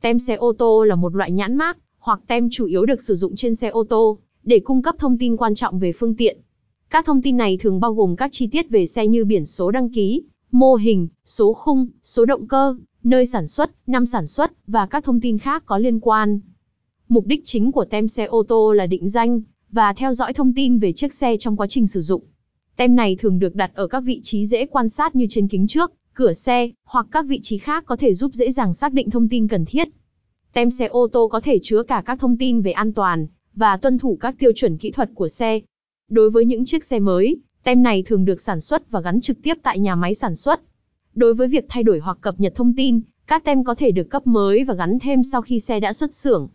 Tem xe ô tô là một loại nhãn mác, hoặc tem chủ yếu được sử dụng trên xe ô tô, để cung cấp thông tin quan trọng về phương tiện. Các thông tin này thường bao gồm các chi tiết về xe như biển số đăng ký, mô hình, số khung, số động cơ, nơi sản xuất, năm sản xuất, và các thông tin khác có liên quan. Mục đích chính của tem xe ô tô là định danh, và theo dõi thông tin về chiếc xe trong quá trình sử dụng. Tem này thường được đặt ở các vị trí dễ quan sát như trên kính trước, cửa xe, hoặc các vị trí khác có thể giúp dễ dàng xác định thông tin cần thiết. Tem xe ô tô có thể chứa cả các thông tin về an toàn, và tuân thủ các tiêu chuẩn kỹ thuật của xe. Đối với những chiếc xe mới, tem này thường được sản xuất và gắn trực tiếp tại nhà máy sản xuất. Đối với việc thay đổi hoặc cập nhật thông tin, các tem có thể được cấp mới và gắn thêm sau khi xe đã xuất xưởng.